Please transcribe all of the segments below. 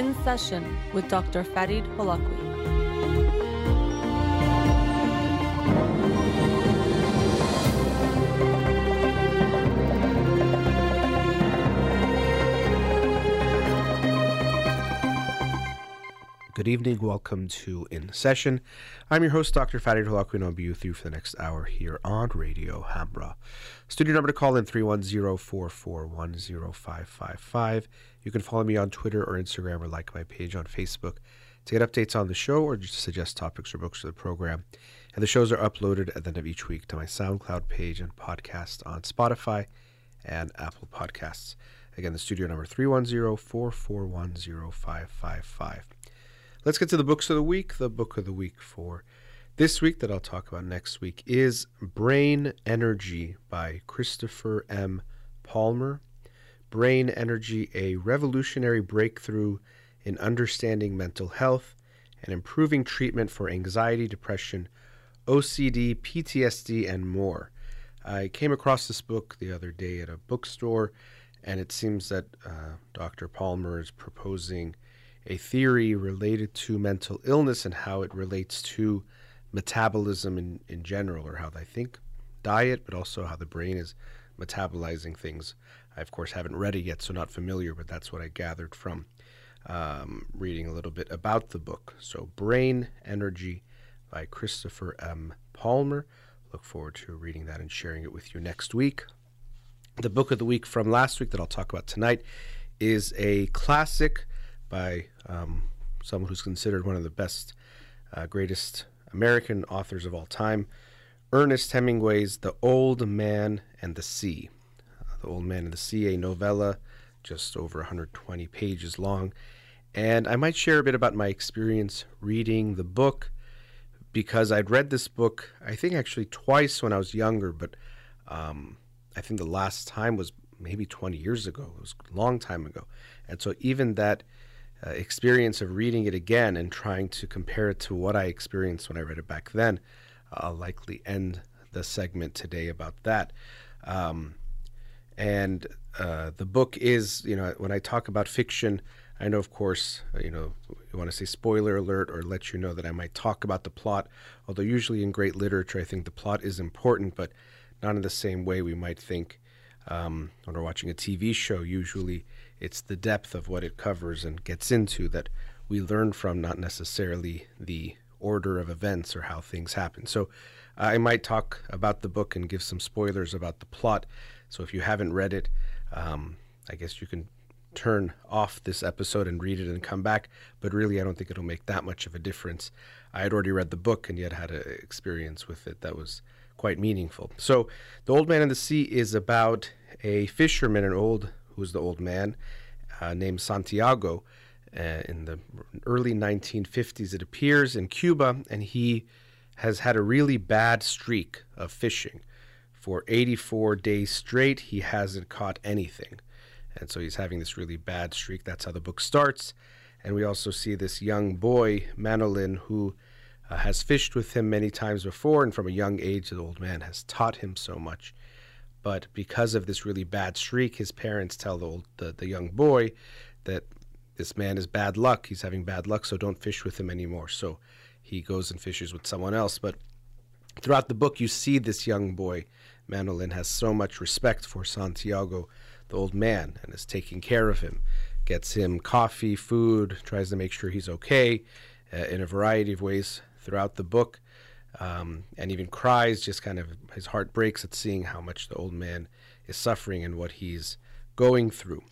In Session with Dr. Farid Holakouee. Good evening. Welcome to In Session. I'm your host, Dr. Farid Holakouee, and I'll be with you for the next hour here on Radio Hamra. Studio number to call in 310-441-0555. You can follow me on Twitter or Instagram or like my page on Facebook to get updates on the show or just suggest topics or books for the program. And the shows are uploaded at the end of each week to my SoundCloud page and podcast on Spotify and Apple Podcasts. Again, the studio number 310-441-0555. Let's get to the books of the week. The book of the week for this week that I'll talk about next week is Brain Energy by Christopher M. Palmer. Brain Energy, a revolutionary breakthrough in understanding mental health and improving treatment for anxiety, depression, OCD, PTSD, and more. I came across this book the other day at a bookstore, and it seems that uh, Dr. Palmer is proposing a theory related to mental illness and how it relates to metabolism in, in general, or how I think diet, but also how the brain is metabolizing things. I, of course, haven't read it yet, so not familiar, but that's what I gathered from um, reading a little bit about the book. So, Brain Energy by Christopher M. Palmer. Look forward to reading that and sharing it with you next week. The book of the week from last week that I'll talk about tonight is a classic by um, someone who's considered one of the best, uh, greatest American authors of all time, Ernest Hemingway's The Old Man and the Sea. Uh, the Old Man and the Sea, a novella just over 120 pages long. And I might share a bit about my experience reading the book because I'd read this book, I think actually twice when I was younger, but um, I think the last time was maybe 20 years ago. It was a long time ago. And so even that uh, experience of reading it again and trying to compare it to what I experienced when I read it back then, I'll likely end the segment today about that. Um, and uh, the book is, you know, when I talk about fiction, I know, of course, uh, you know, you want to say spoiler alert or let you know that I might talk about the plot. Although usually in great literature, I think the plot is important, but not in the same way we might think um, when we're watching a TV show. Usually, it's the depth of what it covers and gets into that we learn from, not necessarily the order of events or how things happen. So I might talk about the book and give some spoilers about the plot. So if you haven't read it, um, I guess you can turn off this episode and read it and come back. But really, I don't think it'll make that much of a difference. I had already read the book and yet had an experience with it that was quite meaningful. So, The Old Man and the Sea is about a fisherman, an old who's the old man, uh, named Santiago. Uh, in the early 1950s, it appears in Cuba, and he has had a really bad streak of fishing. For 84 days straight, he hasn't caught anything. And so he's having this really bad streak. That's how the book starts. And we also see this young boy, Manolin, who uh, has fished with him many times before, and from a young age, the old man has taught him so much. But because of this really bad streak, his parents tell the, old, the, the young boy that this man is bad luck. He's having bad luck, so don't fish with him anymore. So he goes and fishes with someone else. But throughout the book, you see this young boy, Manolin, has so much respect for Santiago, the old man, and is taking care of him, gets him coffee, food, tries to make sure he's okay uh, in a variety of ways throughout the book um, and even cries. Just kind of his heart breaks at seeing how much the old man is suffering and what he's going through.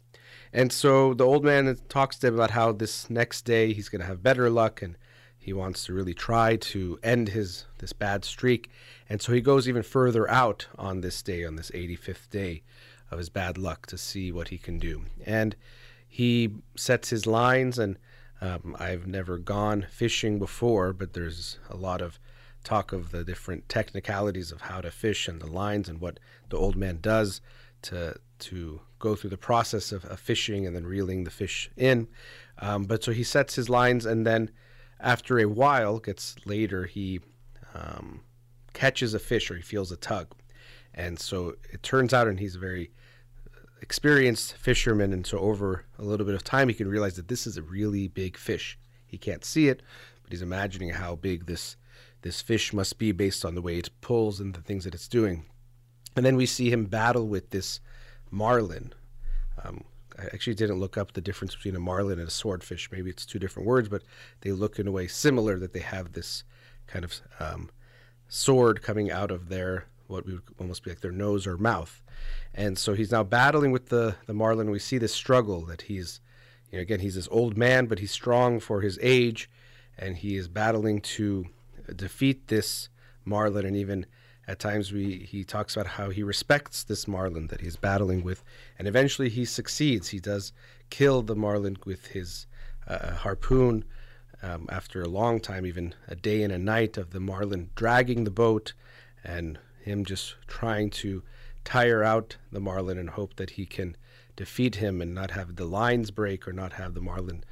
And so the old man talks to him about how this next day he's going to have better luck and he wants to really try to end his this bad streak. And so he goes even further out on this day, on this 85th day of his bad luck, to see what he can do. And he sets his lines and um, I've never gone fishing before, but there's a lot of talk of the different technicalities of how to fish and the lines and what the old man does to to go through the process of, of fishing and then reeling the fish in. Um, but so he sets his lines and then after a while, gets later, he um, catches a fish or he feels a tug. And so it turns out, and he's a very experienced fisherman, and so over a little bit of time, he can realize that this is a really big fish. He can't see it, but he's imagining how big this this fish must be based on the way it pulls and the things that it's doing. And then we see him battle with this marlin. Um, I actually didn't look up the difference between a marlin and a swordfish. Maybe it's two different words, but they look in a way similar. That they have this kind of um, sword coming out of their what would almost be like their nose or mouth. And so he's now battling with the the marlin. We see this struggle that he's, you know, again he's this old man, but he's strong for his age, and he is battling to defeat this marlin. And even at times we he talks about how he respects this marlin that he's battling with, and eventually he succeeds. He does kill the marlin with his uh, harpoon. Um, after a long time, even a day and a night of the marlin dragging the boat and him just trying to tire out the marlin and hope that he can defeat him and not have the lines break or not have the marlin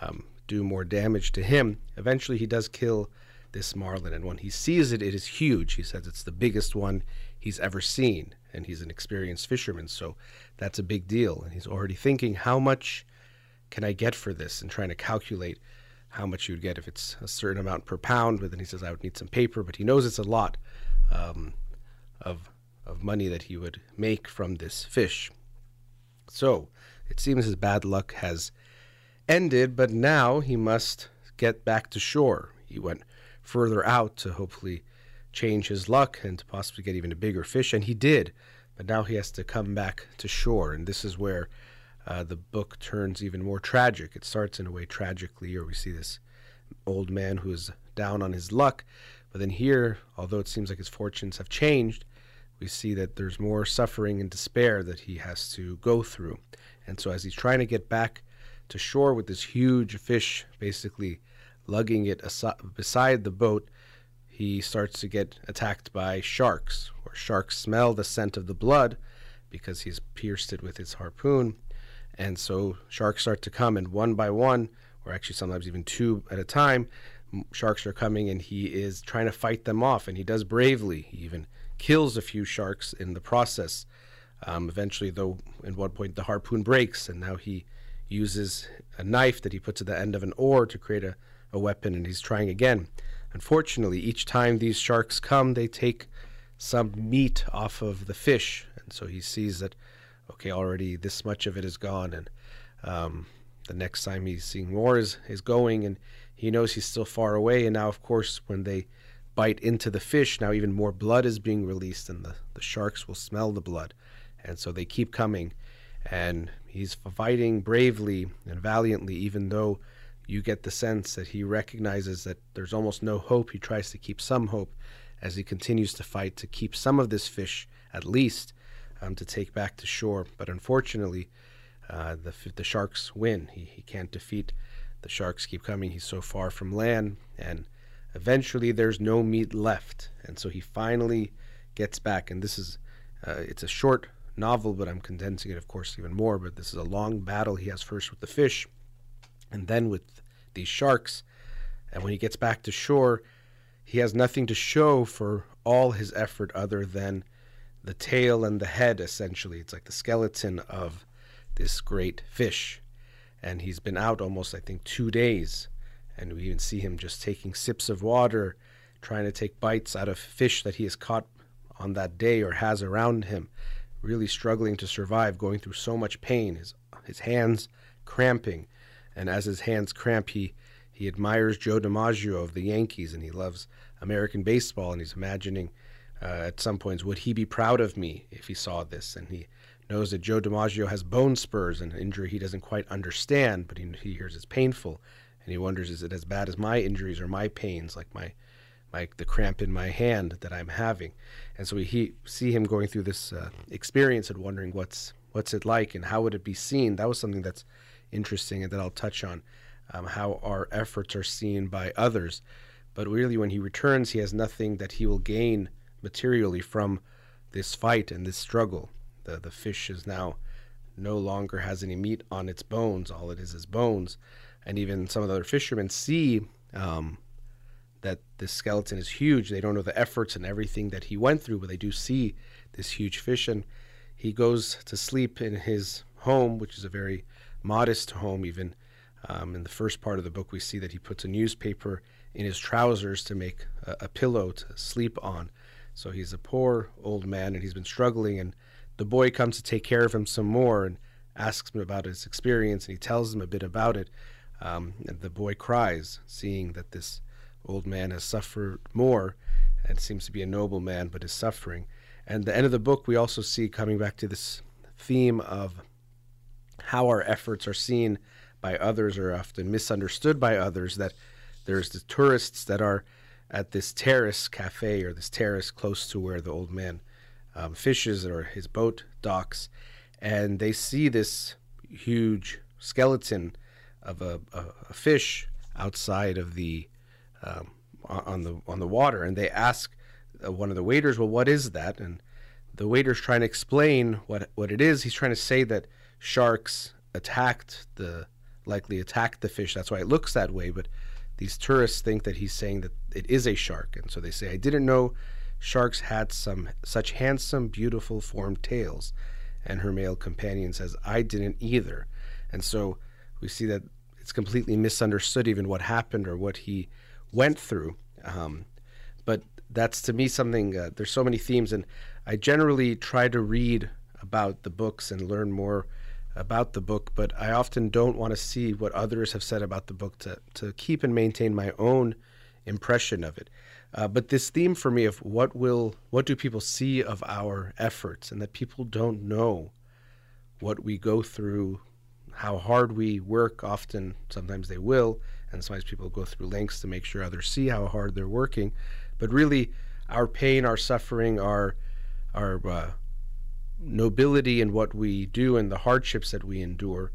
um, do more damage to him. Eventually, he does kill this marlin, and when he sees it, it is huge. He says it's the biggest one he's ever seen, and he's an experienced fisherman, so that's a big deal. And he's already thinking, how much can I get for this, and trying to calculate how much you'd get if it's a certain amount per pound. But then he says, I would need some paper, but he knows it's a lot. Um, of of money that he would make from this fish. So it seems his bad luck has ended, but now he must get back to shore. He went further out to hopefully change his luck and to possibly get even a bigger fish, and he did. But now he has to come back to shore, and this is where uh, the book turns even more tragic. It starts in a way tragically, or we see this old man who is down on his luck, but then here, although it seems like his fortunes have changed, we see that there's more suffering and despair that he has to go through. And so, as he's trying to get back to shore with this huge fish basically lugging it beside the boat, he starts to get attacked by sharks, where sharks smell the scent of the blood because he's pierced it with his harpoon. And so, sharks start to come, and one by one, or actually sometimes even two at a time, sharks are coming and he is trying to fight them off and he does bravely he even kills a few sharks in the process um, eventually though at one point the harpoon breaks and now he uses a knife that he puts at the end of an oar to create a, a weapon and he's trying again unfortunately each time these sharks come they take some meat off of the fish and so he sees that okay already this much of it is gone and um, the next time he's seeing more is, is going and he knows he's still far away. And now, of course, when they bite into the fish, now even more blood is being released, and the, the sharks will smell the blood. And so they keep coming. And he's fighting bravely and valiantly, even though you get the sense that he recognizes that there's almost no hope. He tries to keep some hope as he continues to fight to keep some of this fish, at least, um, to take back to shore. But unfortunately, uh, the, the sharks win. He, he can't defeat the sharks keep coming. He's so far from land, and eventually there's no meat left. And so he finally gets back. And this is, uh, it's a short novel, but I'm condensing it, of course, even more. But this is a long battle he has first with the fish, and then with these sharks. And when he gets back to shore, he has nothing to show for all his effort other than the tail and the head, essentially. It's like the skeleton of this great fish and he's been out almost I think two days, and we even see him just taking sips of water, trying to take bites out of fish that he has caught on that day or has around him, really struggling to survive, going through so much pain, his his hands cramping, and as his hands cramp, he he admires Joe DiMaggio of the Yankees, and he loves American baseball, and he's imagining. Uh, at some points, would he be proud of me if he saw this? And he knows that Joe DiMaggio has bone spurs, an injury he doesn't quite understand, but he, he hears it's painful, and he wonders, is it as bad as my injuries or my pains, like my, my the cramp in my hand that I'm having? And so we he, see him going through this uh, experience and wondering what's what's it like and how would it be seen. That was something that's interesting and that I'll touch on, um, how our efforts are seen by others. But really, when he returns, he has nothing that he will gain materially from this fight and this struggle. The the fish is now no longer has any meat on its bones. All it is is bones. And even some of the other fishermen see um, that this skeleton is huge. They don't know the efforts and everything that he went through, but they do see this huge fish. And he goes to sleep in his home, which is a very modest home. Even um, in the first part of the book, we see that he puts a newspaper in his trousers to make a, a pillow to sleep on. So he's a poor old man, and he's been struggling. And the boy comes to take care of him some more and asks him about his experience, and he tells him a bit about it. Um, and the boy cries, seeing that this old man has suffered more and seems to be a noble man, but is suffering. And the end of the book, we also see coming back to this theme of how our efforts are seen by others or often misunderstood by others. That there's the tourists that are at this terrace cafe or this terrace close to where the old man um, fishes or his boat docks, and they see this huge skeleton of a, a, a fish outside of the um, on the on the water, and they ask uh, one of the waiters, "Well, what is that?" And the waiter's trying to explain what what it is. He's trying to say that sharks attacked the likely attacked the fish. That's why it looks that way. But these tourists think that he's saying that it is a shark, and so they say, "I didn't know sharks had some such handsome, beautiful formed tails." And her male companion says, "I didn't either." And so we see that it's completely misunderstood even what happened or what he went through. Um, but that's to me something. Uh, there's so many themes, and I generally try to read about the books and learn more about the book, but I often don't want to see what others have said about the book to, to keep and maintain my own impression of it. Uh, but this theme for me of what will what do people see of our efforts and that people don't know what we go through, how hard we work. Often, sometimes they will, and sometimes people go through lengths to make sure others see how hard they're working. But really, our pain, our suffering, our our uh, nobility in what we do and the hardships that we endure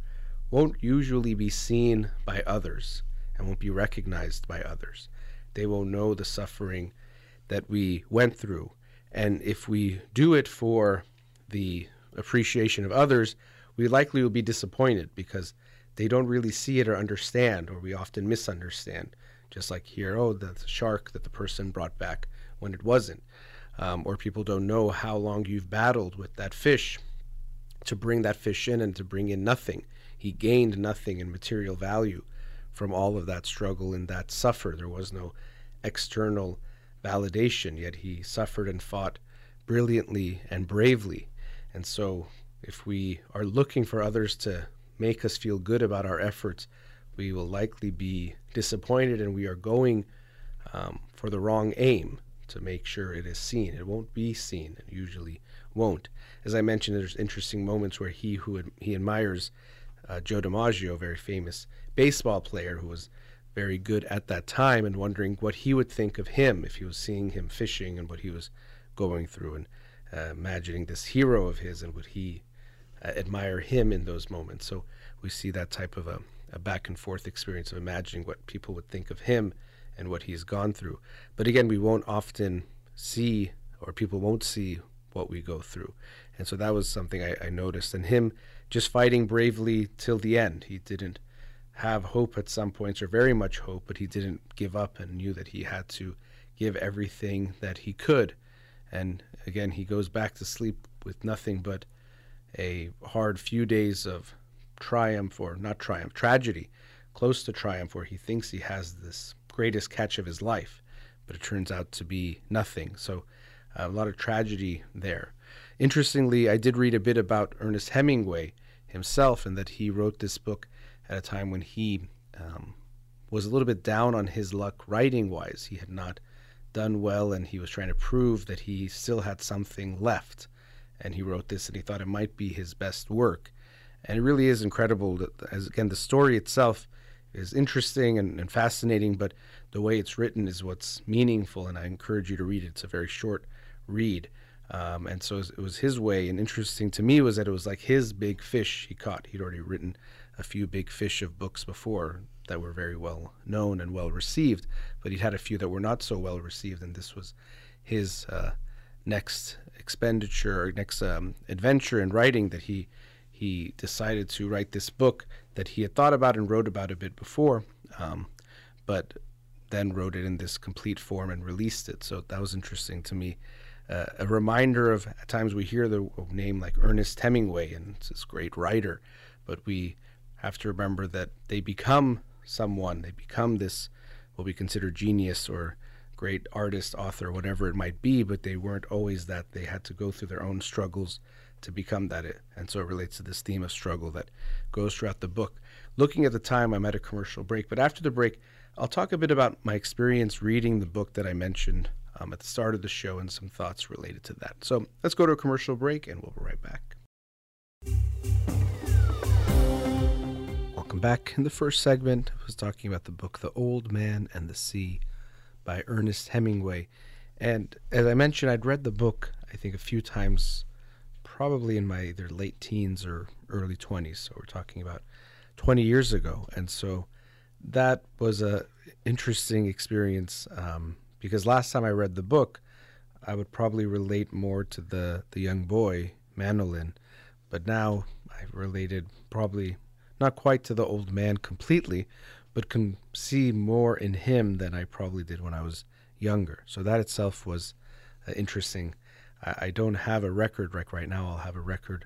won't usually be seen by others and won't be recognized by others. They will know the suffering that we went through. And if we do it for the appreciation of others, we likely will be disappointed because they don't really see it or understand, or we often misunderstand. Just like here, oh, the shark that the person brought back when it wasn't um, or people don't know how long you've battled with that fish to bring that fish in and to bring in nothing. He gained nothing in material value from all of that struggle and that suffer. There was no external validation, yet he suffered and fought brilliantly and bravely. And so, if we are looking for others to make us feel good about our efforts, we will likely be disappointed and we are going um, for the wrong aim to make sure it is seen. It won't be seen. It usually won't. As I mentioned, there's interesting moments where he who he admires uh, Joe DiMaggio, very famous baseball player who was very good at that time, and wondering what he would think of him if he was seeing him fishing and what he was going through, and uh, imagining this hero of his and would he uh, admire him in those moments. So we see that type of a, a back and forth experience of imagining what people would think of him and what he's gone through. But again, we won't often see, or people won't see what we go through. And so that was something I, I noticed. And him just fighting bravely till the end. He didn't have hope at some points, or very much hope, but he didn't give up and knew that he had to give everything that he could. And again, he goes back to sleep with nothing but a hard few days of triumph, or not triumph, tragedy, close to triumph, where he thinks he has this greatest catch of his life, but it turns out to be nothing. So uh, a lot of tragedy there. Interestingly, I did read a bit about Ernest Hemingway himself, and that he wrote this book at a time when he um, was a little bit down on his luck writing wise. He had not done well, and he was trying to prove that he still had something left. And he wrote this, and he thought it might be his best work. And it really is incredible. That, as again, the story itself is interesting and, and, fascinating, but the way it's written is what's meaningful, and I encourage you to read it. It's a very short read. Um, and so it was his way. And interesting to me was that it was like his big fish he caught. He'd already written a few big fish of books before that were very well known and well received, but he'd had a few that were not so well received, and this was his uh, next expenditure or next um, adventure in writing that he he decided to write this book that he had thought about and wrote about a bit before, um, but then wrote it in this complete form and released it. So that was interesting to me uh, a reminder of at times we hear the name like Ernest Hemingway and it's this great writer, but we have to remember that they become someone, they become this what we consider genius or great artist, author, whatever it might be, but they weren't always that. They had to go through their own struggles to become that. And so it relates to this theme of struggle that goes throughout the book. Looking at the time, I'm at a commercial break, but after the break, I'll talk a bit about my experience reading the book that I mentioned um, at the start of the show and some thoughts related to that. So let's go to a commercial break and we'll be right back. Welcome back. In the first segment, I was talking about the book The Old Man and the Sea by Ernest Hemingway. And as I mentioned, I'd read the book, I think, a few times, probably in my either late teens or early 20s. So we're talking about 20 years ago. And so that was a interesting experience um, because last time I read the book, I would probably relate more to the, the young boy, Manolin. But now I related probably not quite to the old man completely, but can see more in him than I probably did when I was younger. So that itself was uh, interesting. I, I, don't have a record like right now. I'll have a record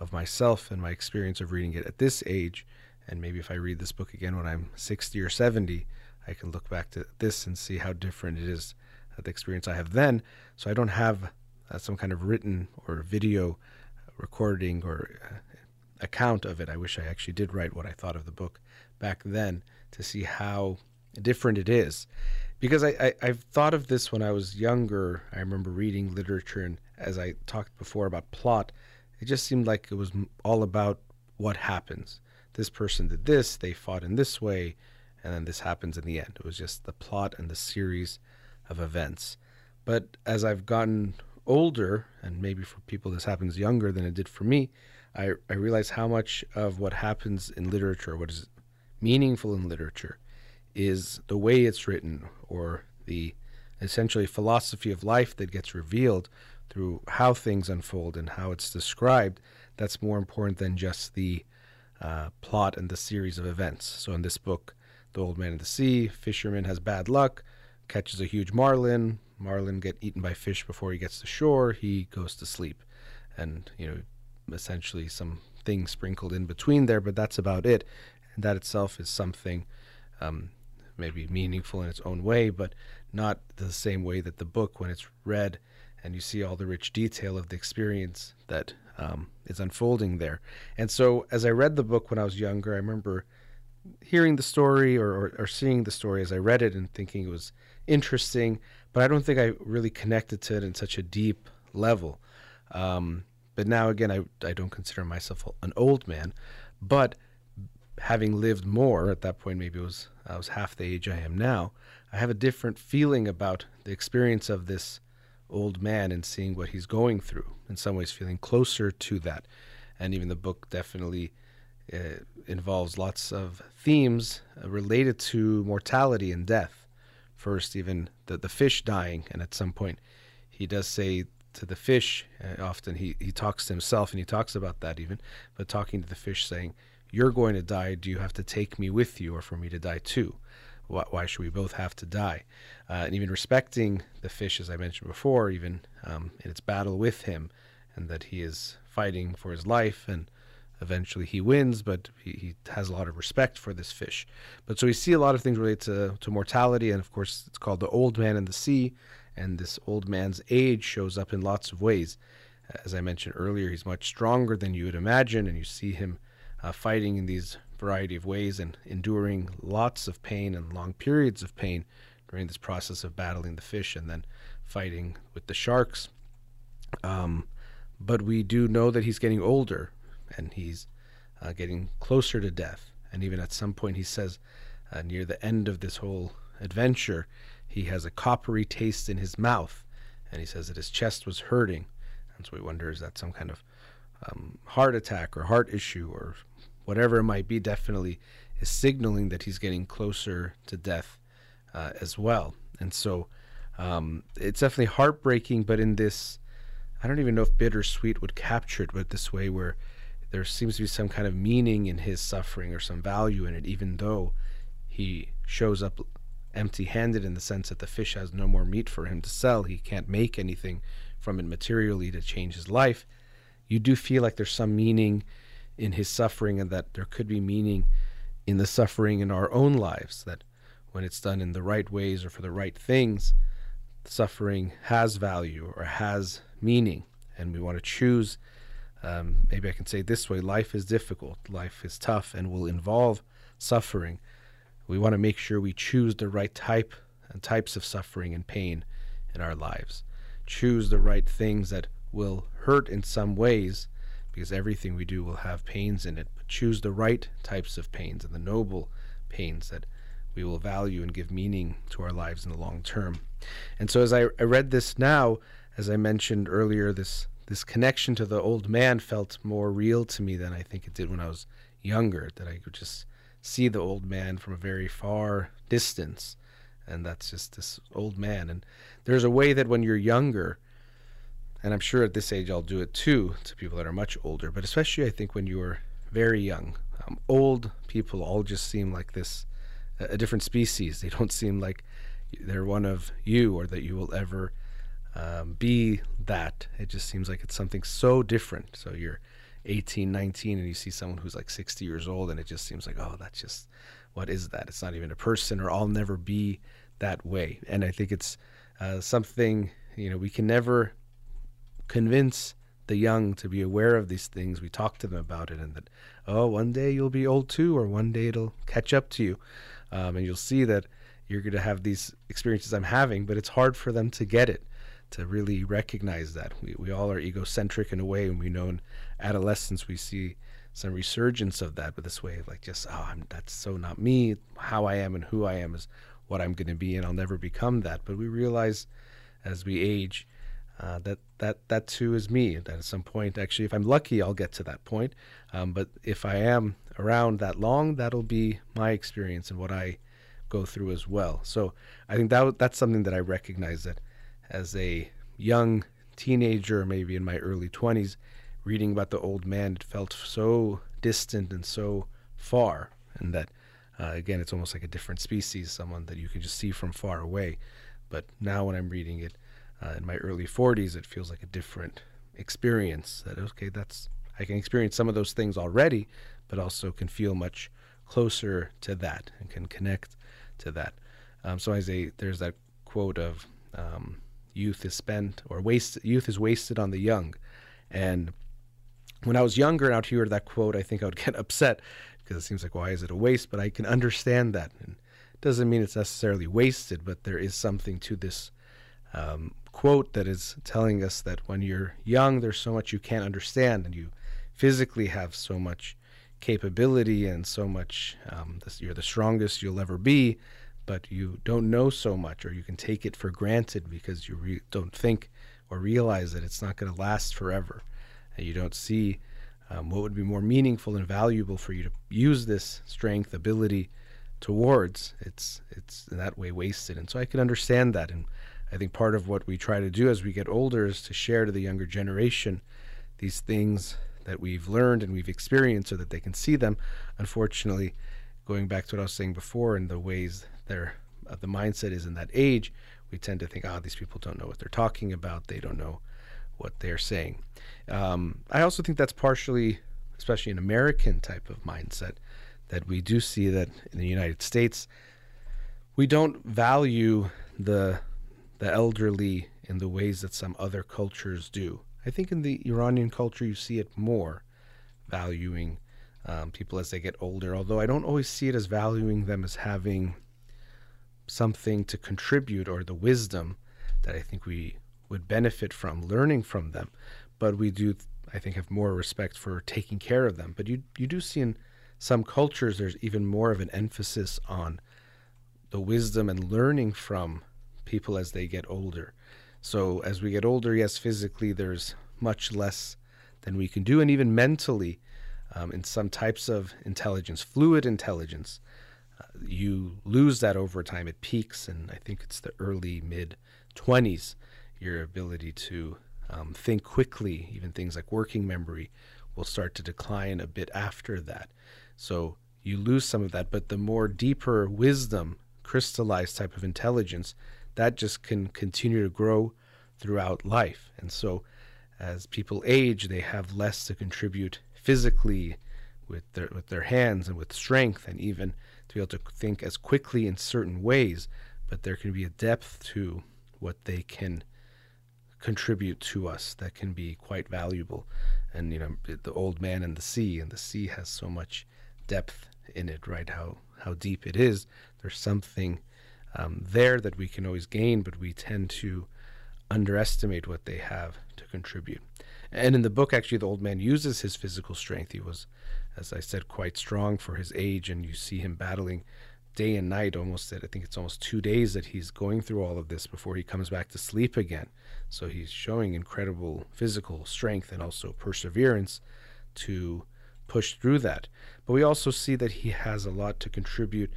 of myself and my experience of reading it at this age. And maybe if I read this book again when I'm 60 or 70, I can look back to this and see how different it is uh, the experience I have then. So I don't have uh, some kind of written or video recording or uh, account of it. I wish I actually did write what I thought of the book back then to see how different it is. Because I, I, have thought of this when I was younger. I remember reading literature, and as I talked before about plot, it just seemed like it was all about what happens. This person did this, they fought in this way, and then this happens in the end. It was just the plot and the series of events. But as I've gotten older, and maybe for people this happens younger than it did for me, I, I realize how much of what happens in literature, what is meaningful in literature, is the way it's written or the essentially philosophy of life that gets revealed through how things unfold and how it's described. That's more important than just the uh, plot and the series of events. So in this book, The Old Man and the Sea, fisherman has bad luck, catches a huge marlin. Marlin get eaten by fish before he gets to shore. He goes to sleep, and you know essentially some things sprinkled in between there, but that's about it. And that itself is something um, maybe meaningful in its own way, but not the same way that the book, when it's read and you see all the rich detail of the experience that um, is unfolding there. And so, as I read the book when I was younger, I remember hearing the story or, or, or seeing the story as I read it and thinking it was interesting, but I don't think I really connected to it in such a deep level. Um, but now again, I, I don't consider myself an old man, but having lived more at that point, maybe it was I was half the age I am now. I have a different feeling about the experience of this old man and seeing what he's going through. In some ways, feeling closer to that, and even the book definitely uh, involves lots of themes uh, related to mortality and death. First, even the the fish dying, and at some point, he does say to the fish. Uh, often he, he talks to himself and he talks about that even, but talking to the fish saying, You're going to die. Do you have to take me with you or for me to die too? Why, why should we both have to die? Uh, and even respecting the fish, as I mentioned before, even um, in its battle with him, and that he is fighting for his life and eventually he wins, but he, he, has a lot of respect for this fish. But so we see a lot of things related to, to mortality, and of course, it's called the old man in the sea and this old man's age shows up in lots of ways. As I mentioned earlier, he's much stronger than you would imagine, and you see him uh, fighting in these variety of ways and enduring lots of pain and long periods of pain during this process of battling the fish and then fighting with the sharks. Um, but we do know that he's getting older and he's uh, getting closer to death. And even at some point, he says, uh, near the end of this whole adventure, he has a coppery taste in his mouth, and he says that his chest was hurting. And so we wonder is that some kind of um, heart attack or heart issue or whatever it might be, definitely is signaling that he's getting closer to death uh, as well. And so um, it's definitely heartbreaking, but in this, I don't even know if bittersweet would capture it, but this way where there seems to be some kind of meaning in his suffering or some value in it, even though he shows up empty handed in the sense that the fish has no more meat for him to sell. He can't make anything from it materially to change his life. You do feel like there's some meaning in his suffering and that there could be meaning in the suffering in our own lives. That when it's done in the right ways or for the right things, suffering has value or has meaning. And we want to choose. Um, maybe I can say this way life is difficult, life is tough, and will involve suffering. We want to make sure we choose the right type and types of suffering and pain in our lives. Choose the right things that will hurt in some ways, because everything we do will have pains in it, but choose the right types of pains and the noble pains that we will value and give meaning to our lives in the long term. And so, as I, I read this now, as I mentioned earlier, this this connection to the old man felt more real to me than I think it did when I was younger. That I could just see the old man from a very far distance, and that's just this old man. And there's a way that when you're younger, and I'm sure at this age I'll do it too to people that are much older, but especially I think when you're very young, um, old people all just seem like this a different species. They don't seem like they're one of you or that you will ever um, be that. It just seems like it's something so different. So you're 18, 19, and you see someone who's like 60 years old, and it just seems like, oh, that's just, what is that? It's not even a person, or I'll never be that way. And I think it's uh, something, you know, we can never convince the young to be aware of these things. We talk to them about it, and that, oh, one day you'll be old too, or one day it'll catch up to you um, and you'll see that you're going to have these experiences I'm having, but it's hard for them to get it, to really recognize that. We, we all are egocentric in a way, and we know in adolescence we see some resurgence of that, but this way of like just, oh, I'm, that's so not me. How I am and who I am is what I'm going to be, and I'll never become that. But we realize as we age uh, that that that too is me. That at some point, actually, if I'm lucky, I'll get to that point. Um, but if I am around that long, that'll be my experience and what I go through as well. So I think that that's something that I recognize that as a young teenager, maybe in my early 20s, reading about the old man, it felt so distant and so far, and that uh, again, it's almost like a different species, someone that you can just see from far away. But now when I'm reading it uh, in my early 40s, it feels like a different experience. That okay, that's I can experience some of those things already, but also can feel much closer to that and can connect to that. Um, so I say there's that quote of um, youth is spent or waste youth is wasted on the young, and when I was younger and I'd hear that quote, I think I would get upset because it seems like why is it a waste? But I can understand that, and it doesn't mean it's necessarily wasted, but there is something to this um, quote that is telling us that when you're young, there's so much you can't understand, and you physically have so much capability and so much um, this, you're the strongest you'll ever be but you don't know so much or you can take it for granted because you re- don't think or realize that it's not going to last forever. And you don't see um, what would be more meaningful and valuable for you to use this strength ability towards. It's it's in that way wasted. And so i can understand that and i think part of what we try to do as we get older is to share to the younger generation these things that we've learned and we've experienced so that they can see them. Unfortunately, going back to what I was saying before and the ways their uh, the mindset is in that age, we tend to think, oh, these people don't know what they're talking about. They don't know what they're saying. Um, I also think that's partially, especially an American type of mindset, that we do see that in the United States, we don't value the the elderly in the ways that some other cultures do. I think in the Iranian culture, you see it more, valuing um, people as they get older, although I don't always see it as valuing them as having something to contribute or the wisdom that I think we would benefit from learning from them. But we do, I think, have more respect for taking care of them. But you, you do see in some cultures, there's even more of an emphasis on the wisdom and learning from people as they get older. So as we get older, yes, physically there's much less than we can do, and even mentally, um, in some types of intelligence, fluid intelligence, uh, you lose that over time. It peaks, and I think it's the early mid 20s. Your ability to um, think quickly, even things like working memory, will start to decline a bit after that. So you lose some of that, but the more deeper wisdom crystallized type of intelligence that just can continue to grow throughout life. And so as people age, they have less to contribute physically with their with their hands and with strength and even to be able to think as quickly in certain ways, but there can be a depth to what they can contribute to us that can be quite valuable. And you know, the old man and the sea, and the sea has so much depth in it, right? How how deep it is. There's something um, there that we can always gain, but we tend to underestimate what they have to contribute. And in the book, actually, the old man uses his physical strength. He was, as I said, quite strong for his age, and you see him battling day and night almost I think it's almost two days that he's going through all of this before he comes back to sleep again. So he's showing incredible physical strength and also perseverance to push through that. But we also see that he has a lot to contribute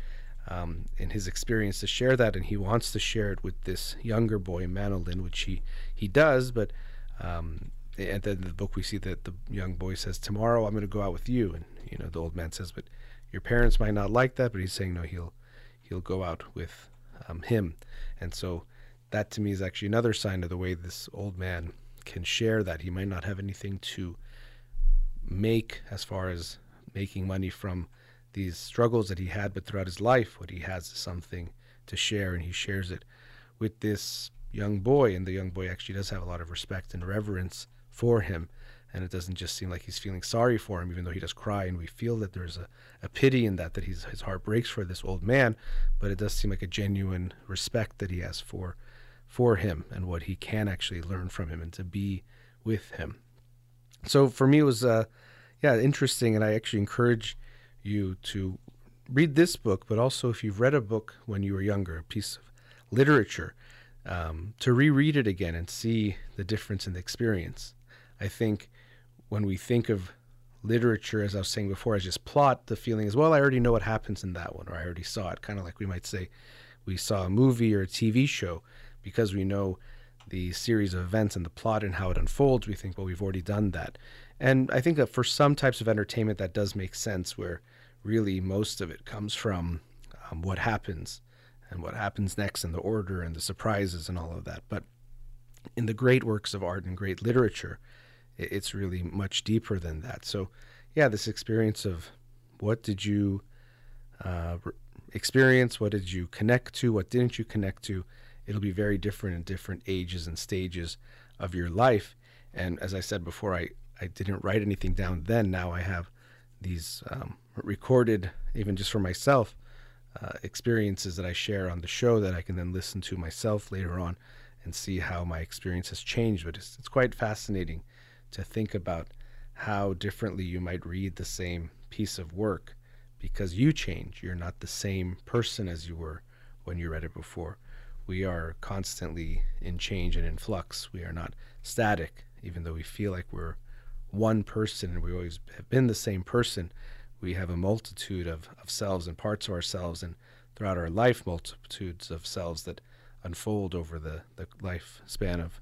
um, in his experience to share that, and he wants to share it with this younger boy, Manolin, which he, he does. But um, at the end of the book, we see that the young boy says, "Tomorrow, I'm going to go out with you," and you know the old man says, "But your parents might not like that." But he's saying, "No, he'll he'll go out with um, him," and so that to me is actually another sign of the way this old man can share that he might not have anything to make as far as making money from these struggles that he had, but throughout his life, what he has is something to share, and he shares it with this young boy. And the young boy actually does have a lot of respect and reverence for him. And it doesn't just seem like he's feeling sorry for him, even though he does cry. And we feel that there's a, a pity in that, that he's, his heart breaks for this old man. But it does seem like a genuine respect that he has for, for him and what he can actually learn from him and to be with him. So for me, it was, uh, yeah, interesting. And I actually encourage you to read this book, but also if you've read a book when you were younger, a piece of literature, um, to reread it again and see the difference in the experience. I think when we think of literature, as I was saying before, as just plot, the feeling is, well, I already know what happens in that one, or I already saw it. Kind of like we might say we saw a movie or a TV show because we know the series of events and the plot and how it unfolds. We think, well, we've already done that. And I think that for some types of entertainment, that does make sense where really most of it comes from um, what happens and what happens next and the order and the surprises and all of that. But in the great works of art and great literature, it's really much deeper than that. So, yeah, this experience of what did you uh, experience, what did you connect to, what didn't you connect to, it'll be very different in different ages and stages of your life. And as I said before, I, I didn't write anything down then. Now I have these um, recorded, even just for myself, uh, experiences that I share on the show that I can then listen to myself later on and see how my experience has changed. But it's, it's quite fascinating to think about how differently you might read the same piece of work because you change. You're not the same person as you were when you read it before. We are constantly in change and in flux. We are not static, even though we feel like we're one person and we always have been the same person we have a multitude of, of selves and parts of ourselves, and throughout our life, multitudes of selves that unfold over the, the lifespan of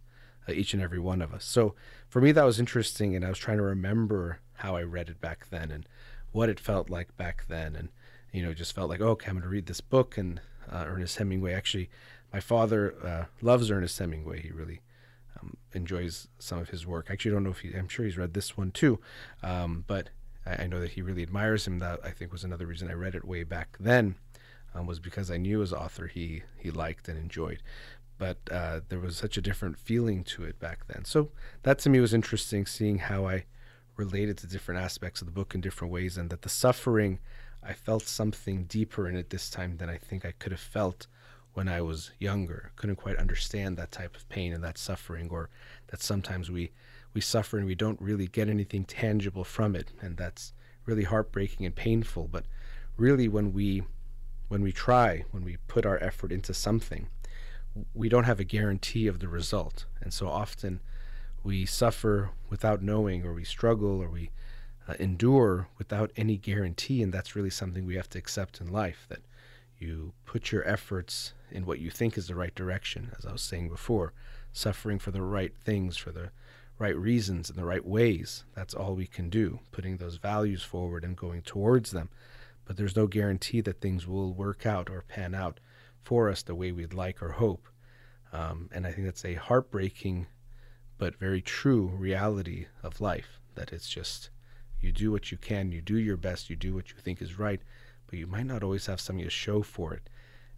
uh, each and every one of us. So for me, that was interesting, and I was trying to remember how I read it back then and what it felt like back then, and you know, just felt like, oh, okay, I'm going to read this book. And uh, Ernest Hemingway, actually, my father uh, loves Ernest Hemingway. He really um, enjoys some of his work. Actually, I don't know if he, I'm sure he's read this one too, um, but I, I, know that he really admires him. That I think was another reason I read it way back then, um, was because I knew as author he he liked and enjoyed. But uh, there was such a different feeling to it back then. So that to me was interesting, seeing how I related to different aspects of the book in different ways, and that the suffering, I felt something deeper in it this time than I think I could have felt when I was younger. Couldn't quite understand that type of pain and that suffering, or that sometimes we we suffer and we don't really get anything tangible from it. And that's really heartbreaking and painful. But really when we when we try when we put our effort into something we don't have a guarantee of the result. And so often we suffer without knowing or we struggle or we uh, endure without any guarantee. And that's really something we have to accept in life that you put your efforts in what you think is the right direction as i was saying before suffering for the right things for the right reasons and the right ways. That's all we can do, putting those values forward and going towards them. But there's no guarantee that things will work out or pan out for us the way we'd like or hope. Um, and I think that's a heartbreaking but very true reality of life that it's just you do what you can, you do your best, you do what you think is right, but you might not always have something to show for it.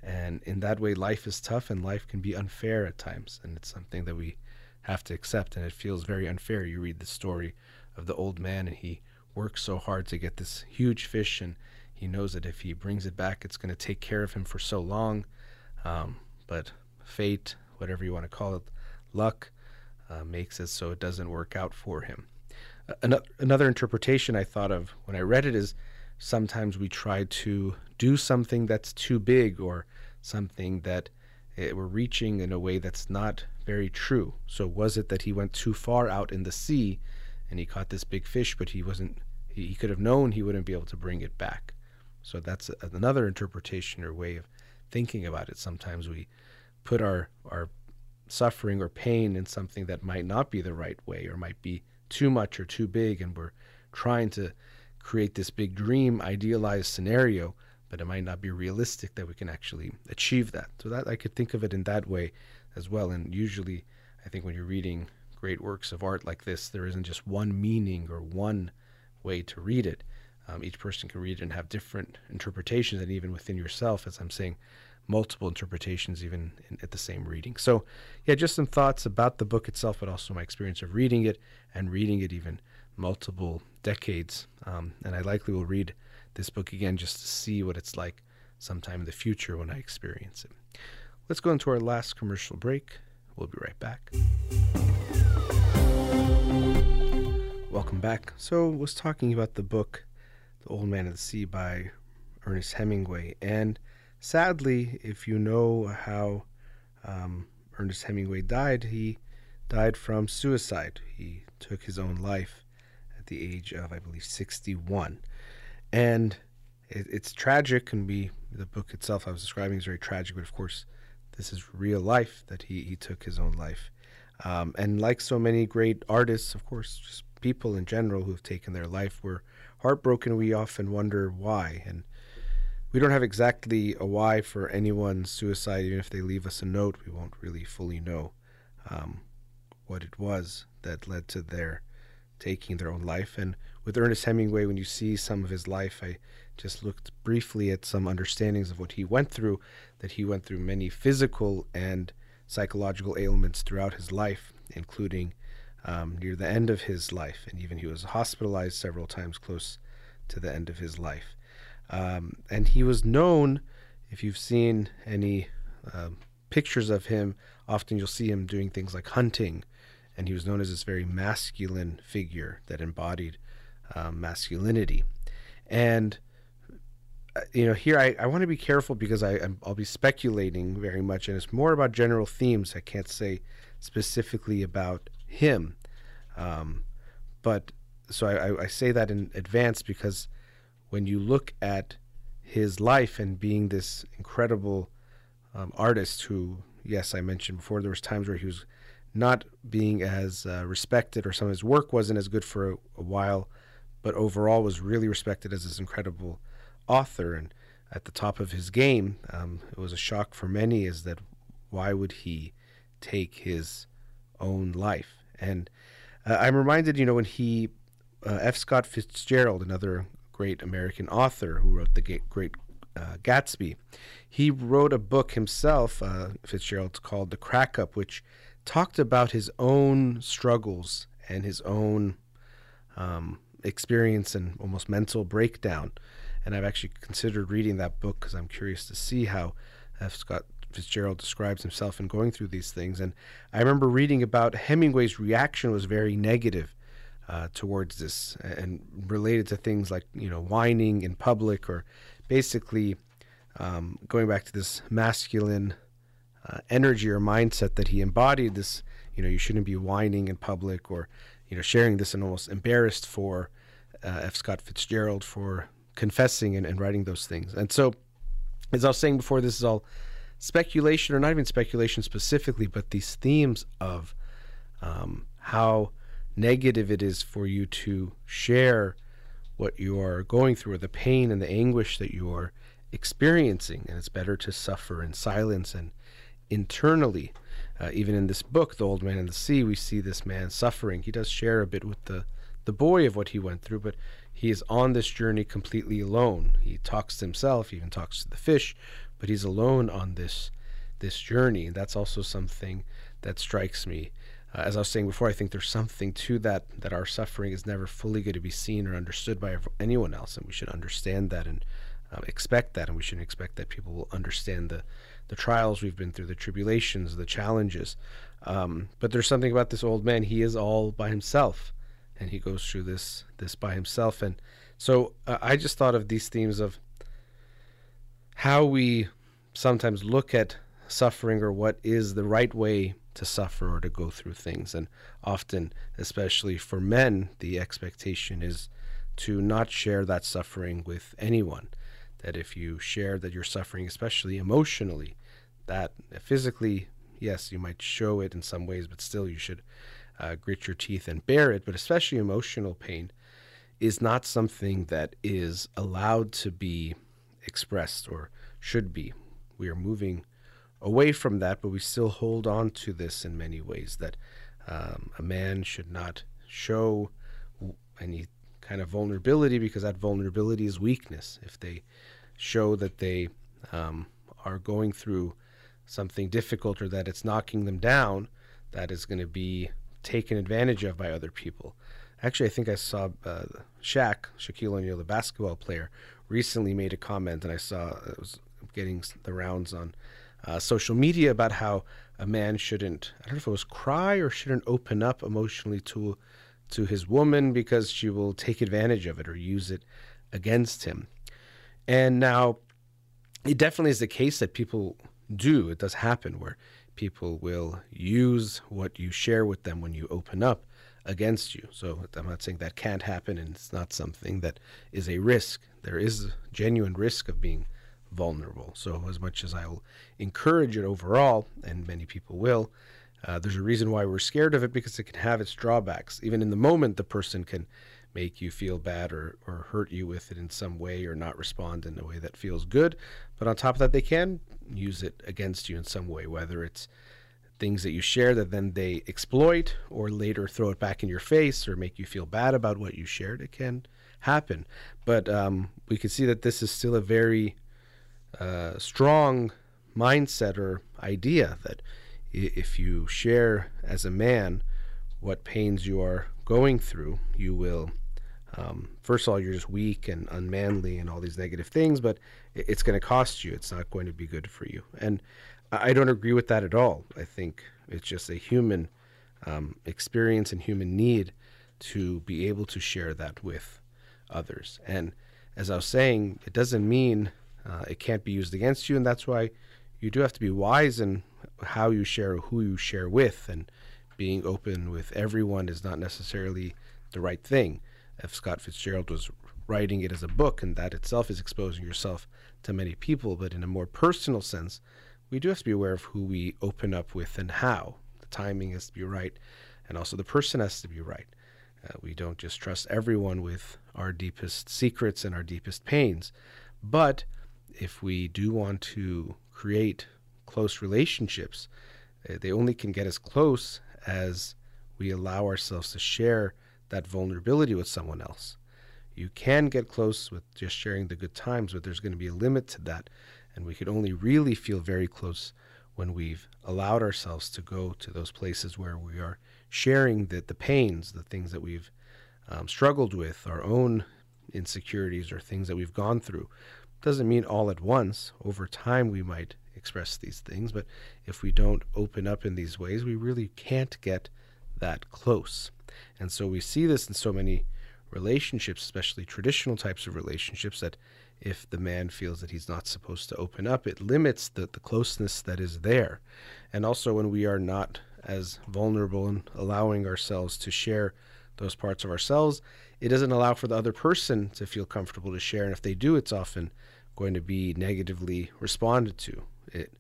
And in that way, life is tough and life can be unfair at times. And it's something that we have to accept. And it feels very unfair. You read the story of the old man, and he works so hard to get this huge fish, and he knows that if he brings it back, it's going to take care of him for so long. Um, but fate, whatever you want to call it, luck, uh, makes it so it doesn't work out for him. Uh, another interpretation I thought of when I read it is sometimes we try to do something that's too big or something that it, eh, we're reaching in a way that's not very true. So was it that he went too far out in the sea and he caught this big fish, but he wasn't, he, he could have known he wouldn't be able to bring it back. So that's a, another interpretation or way of thinking about it. Sometimes we put our, our suffering or pain in something that might not be the right way or might be too much or too big, and we're trying to create this big dream, idealized scenario, but it might not be realistic that we can actually achieve that. So that I could think of it in that way as well. And usually, I think when you're reading great works of art like this, there isn't just one meaning or one way to read it. Um, each person can read it and have different interpretations, and even within yourself, as I'm saying, multiple interpretations even in, at the same reading. So, yeah, just some thoughts about the book itself, but also my experience of reading it and reading it even multiple decades. Um, and I likely will read this book again just to see what it's like sometime in the future when I experience it. Let's go into our last commercial break. We'll be right back. Welcome back. So, I was talking about the book The Old Man of the Sea by Ernest Hemingway. And sadly, if you know how um, Ernest Hemingway died, he died from suicide. He took his own life at the age of, I believe, 61. And it, it's tragic, and we, the book itself I was describing is very tragic, but of course, this is real life that he, he took his own life. Um, and like so many great artists, of course, just people in general who've taken their life, we're heartbroken. We often wonder why. And we don't have exactly a why for anyone's suicide. Even if they leave us a note, we won't really fully know um, what it was that led to their taking their own life. And with Ernest Hemingway, when you see some of his life, I just looked briefly at some understandings of what he went through, that he went through many physical and psychological ailments throughout his life, including um, near the end of his life. And even he was hospitalized several times close to the end of his life. Um, and he was known, if you've seen any uh, pictures of him, often you'll see him doing things like hunting and he was known as this very masculine figure that embodied um, masculinity. And uh, you know, here I, I want to be careful because I i will be speculating very much, and it's more about general themes. I can't say specifically about him, um, but so I, I say that in advance because when you look at his life and being this incredible um, artist who, yes, I mentioned before, there was times where he was not being as uh, respected or some of his work wasn't as good for a, a, while, but overall was really respected as this incredible author and at the top of his game. Um, it was a shock for many is that why would he take his own life? And uh, I'm reminded, you know, when he, uh, F. Scott Fitzgerald, another great American author who wrote the great uh, Gatsby, he wrote a book himself, uh, Fitzgerald, called The Crack Up, which talked about his own struggles and his own um, experience and almost mental breakdown. And I've actually considered reading that book because I'm curious to see how F. Scott Fitzgerald describes himself in going through these things. And I remember reading about Hemingway's reaction was very negative uh, towards this and related to things like, you know, whining in public or basically um, going back to this masculine uh, energy or mindset that he embodied. This, you know, you shouldn't be whining in public or, you know, sharing this and almost embarrassed for uh, F. Scott Fitzgerald for confessing and, and writing those things. And so, as I was saying before, this is all speculation, or not even speculation specifically, but these themes of um, how negative it is for you to share what you are going through, or the pain and the anguish that you are experiencing, and it's better to suffer in silence and internally. Uh, even in this book, The Old Man and the Sea, we see this man suffering. He does share a bit with the, the boy of what he went through, but he is on this journey completely alone. He talks to himself, he even talks to the fish, but he's alone on this this journey. And that's also something that strikes me. Uh, as I was saying before, I think there's something to that that our suffering is never fully going to be seen or understood by anyone else, and we should understand that and um, expect that, and we shouldn't expect that people will understand the the trials we've been through, the tribulations, the challenges. Um, but there's something about this old man; he is all by himself, and he goes through this this by himself. And so uh, I just thought of these themes of how we sometimes look at suffering or what is the right way to suffer or to go through things. And often, especially for men, the expectation is to not share that suffering with anyone. That if you share that you're suffering, especially emotionally, that physically, yes, you might show it in some ways, but still you should uh, grit your teeth and bear it. But especially emotional pain is not something that is allowed to be expressed or should be. We are moving away from that, but we still hold on to this in many ways that um, a man should not show any kind of vulnerability because that vulnerability is weakness. If they show that they um, are going through something difficult or that it's knocking them down, that is going to be taken advantage of by other people. Actually, I think I saw uh, Shaq, Shaquille O'Neal, the basketball player, recently made a comment, and I saw it was getting the rounds on uh, social media about how a man shouldn't I don't know if it was cry or shouldn't open up emotionally to to his woman because she will take advantage of it or use it against him. And now it definitely is the case that people do. It does happen where people will use what you share with them when you open up against you. So I'm not saying that can't happen and it's not something that is a risk. There is genuine risk of being vulnerable. So, as much as I will encourage it overall, and many people will, uh, there's a reason why we're scared of it because it can have its drawbacks. Even in the moment, the person can make you feel bad or, or hurt you with it in some way or not respond in a way that feels good. But on top of that, they can use it against you in some way, whether it's things that you share that then they exploit or later throw it back in your face or make you feel bad about what you shared. It can happen. But um, we can see that this is still a very uh, strong mindset or idea that if you share as a man what pains you are going through, you will. Um, first of all, you're just weak and unmanly and all these negative things, but it's going to cost you. It's not going to be good for you. And I don't agree with that at all. I think it's just a human um, experience and human need to be able to share that with others. And as I was saying, it doesn't mean uh, it can't be used against you, and that's why you do have to be wise in how you share, who you share with, and being open with everyone is not necessarily the right thing. F. Scott Fitzgerald was writing it as a book, and that itself is exposing yourself to many people, but in a more personal sense, we do have to be aware of who we open up with and how. The timing has to be right, and also the person has to be right. Uh, we don't just trust everyone with our deepest secrets and our deepest pains, but if we do want to create close relationships, uh, they only can get as close as we allow ourselves to share that vulnerability with someone else. You can get close with just sharing the good times, but there's going to be a limit to that. And we could only really feel very close when we've allowed ourselves to go to those places where we are sharing the, the pains, the things that we've um, struggled with, our own insecurities or things that we've gone through. Doesn't mean all at once. Over time, we might express these things, but if we don't open up in these ways, we really can't get that close. And so we see this in so many relationships, especially traditional types of relationships, that if the man feels that he's not supposed to open up, it limits the, the closeness that is there. And also, when we are not as vulnerable and allowing ourselves to share those parts of ourselves, it doesn't allow for the other person to feel comfortable to share. And if they do, it's often going to be negatively responded to. It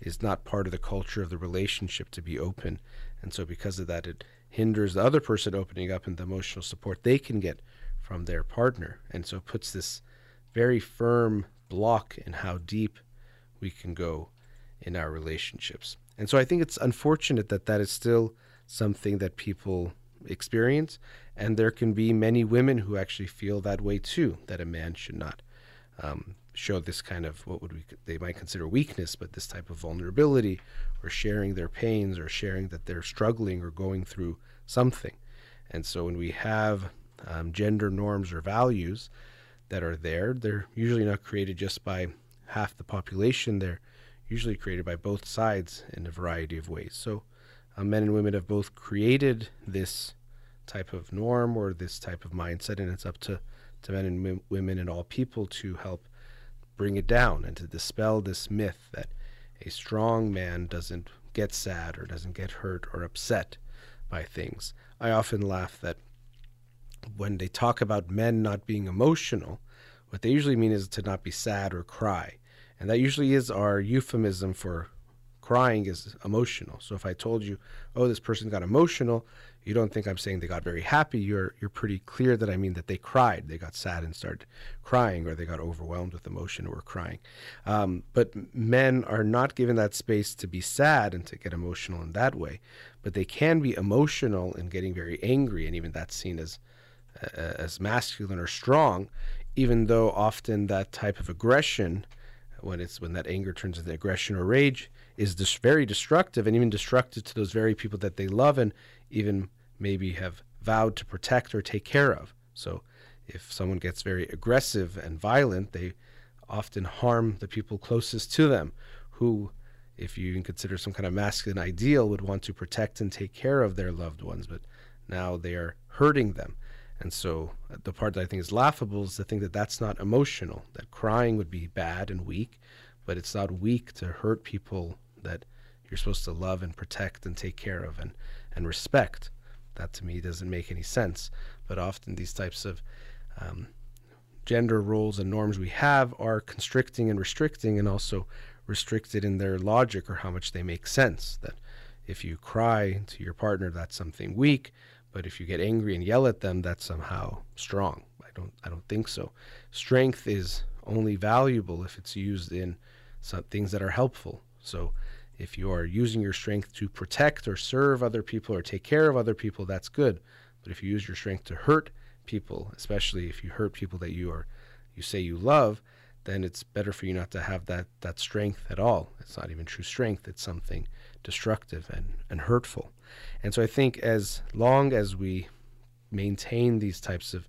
is not part of the culture of the relationship to be open. And so, because of that, it hinders the other person opening up and the emotional support they can get from their partner. And so, it puts this very firm block in how deep we can go in our relationships. And so I think it's unfortunate that that is still something that people experience. And there can be many women who actually feel that way too, that a man should not um, show this kind of what would we they might consider weakness, but this type of vulnerability or sharing their pains or sharing that they're struggling or going through something. And so when we have um, gender norms or values that are there, they're usually not created just by half the population. They're usually created by both sides in a variety of ways. So uh, men and women have both created this type of norm or this type of mindset, and it's up to, to men and women and all people to help bring it down and to dispel this myth that a strong man doesn't get sad or doesn't get hurt or upset by things. I often laugh that when they talk about men not being emotional, what they usually mean is to not be sad or cry. And that usually is our euphemism for crying is emotional. So if I told you, oh, this person got emotional, you don't think I'm saying they got very happy. You're you're pretty clear that I mean that they cried, they got sad and started crying, or they got overwhelmed with emotion or crying. Um, but men are not given that space to be sad and to get emotional in that way, but they can be emotional and getting very angry, and even that's seen as uh, as masculine or strong, even though often that type of aggression, when it's when that anger turns into aggression or rage, is dis- very destructive and even destructive to those very people that they love and even maybe have vowed to protect or take care of. So if someone gets very aggressive and violent, they often harm the people closest to them who if you even consider some kind of masculine ideal would want to protect and take care of their loved ones but now they are hurting them and so uh, the part that i think is laughable is to think that that's not emotional that crying would be bad and weak but it's not weak to hurt people that you're supposed to love and protect and take care of and, and respect. That to me doesn't make any sense. But often these types of um, gender roles and norms we have are constricting and restricting and also restricted in their logic or how much they make sense. That if you cry to your partner, that's something weak, but if you get angry and yell at them, that's somehow strong. I don't I don't think so. Strength is only valuable if it's used in some things that are helpful. So if you are using your strength to protect or serve other people or take care of other people, that's good. But if you use your strength to hurt people, especially if you hurt people that you are you say you love, then it's better for you not to have that that strength at all. It's not even true strength, it's something destructive and, and hurtful. And so I think as long as we maintain these types of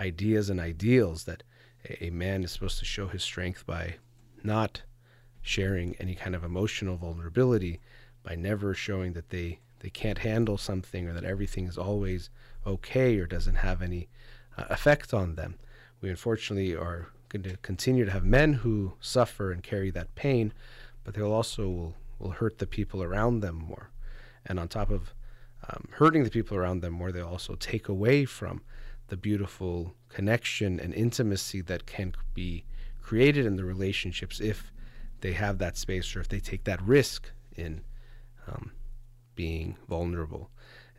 ideas and ideals that a, a man is supposed to show his strength by not sharing any kind of emotional vulnerability by never showing that they, they can't handle something or that everything is always okay or doesn't have any uh, effect on them. We unfortunately are going to continue to have men who suffer and carry that pain, but they'll also will, will hurt the people around them more. And on top of um, hurting the people around them more, they'll also take away from the beautiful connection and intimacy that can be created in the relationships if they have that space or if they take that risk in um, being vulnerable.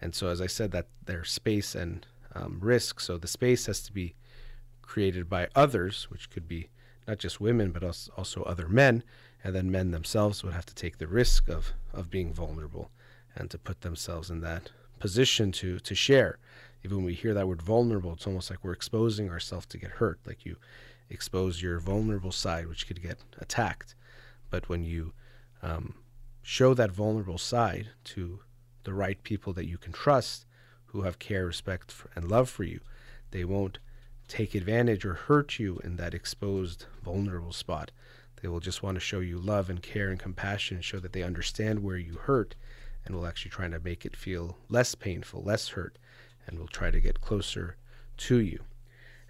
And so, as I said, that there's space and um, risk. So the space has to be created by others, which could be not just women, but also other men. And then men themselves would have to take the risk of, of being vulnerable and to put themselves in that position to, to share. Even when we hear that word vulnerable, it's almost like we're exposing ourselves to get hurt, like you expose your vulnerable side, which could get attacked. But when you um, show that vulnerable side to the right people that you can trust, who have care, respect, for, and love for you, they won't take advantage or hurt you in that exposed, vulnerable spot. They will just want to show you love and care and compassion, show that they understand where you hurt, and will actually try to make it feel less painful, less hurt, and will try to get closer to you.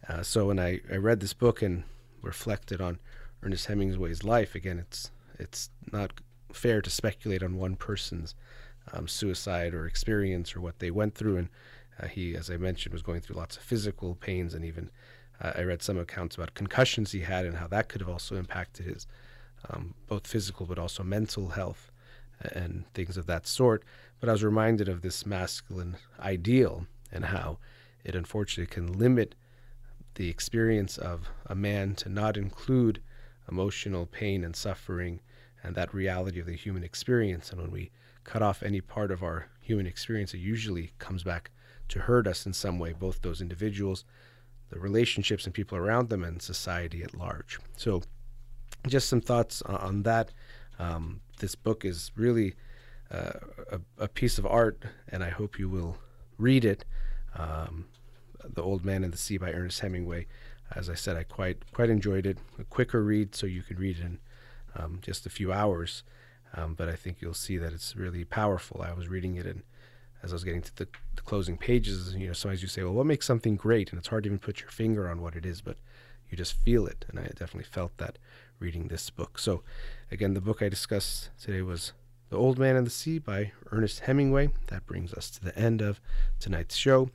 Uh, so when I, I read this book and reflected on Ernest Hemingway's life, again, it's it's not fair to speculate on one person's um, suicide or experience or what they went through. And uh, he, as I mentioned, was going through lots of physical pains, and even uh, I read some accounts about concussions he had and how that could have also impacted his um, both physical but also mental health and things of that sort. But I was reminded of this masculine ideal and how it unfortunately can limit the experience of a man to not include emotional pain and suffering and that reality of the human experience. And when we cut off any part of our human experience, it usually comes back to hurt us in some way, both those individuals, the relationships and people around them, and society at large. So, just some thoughts on that. Um, this book is really uh, a, a, piece of art, and I hope you will read it. Um, the Old Man and the Sea by Ernest Hemingway. As I said, I quite quite enjoyed it. A quicker read, so you can read it in um, just a few hours. Um, but I think you'll see that it's really powerful. I was reading it, and as I was getting to the, the, closing pages, you know, sometimes you say, "Well, what makes something great?" And it's hard to even put your finger on what it is, but you just feel it. And I definitely felt that reading this book. So, again, the book I discussed today was "The Old Man and the Sea" by Ernest Hemingway. That brings us to the end of tonight's show.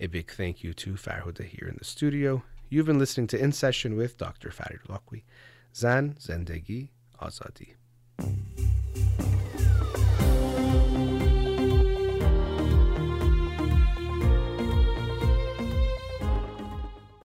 A big thank you to Farhuda here in the studio. You've been listening to In Session with Dr. Farid Holakouee. Zan Zendegi Azadi.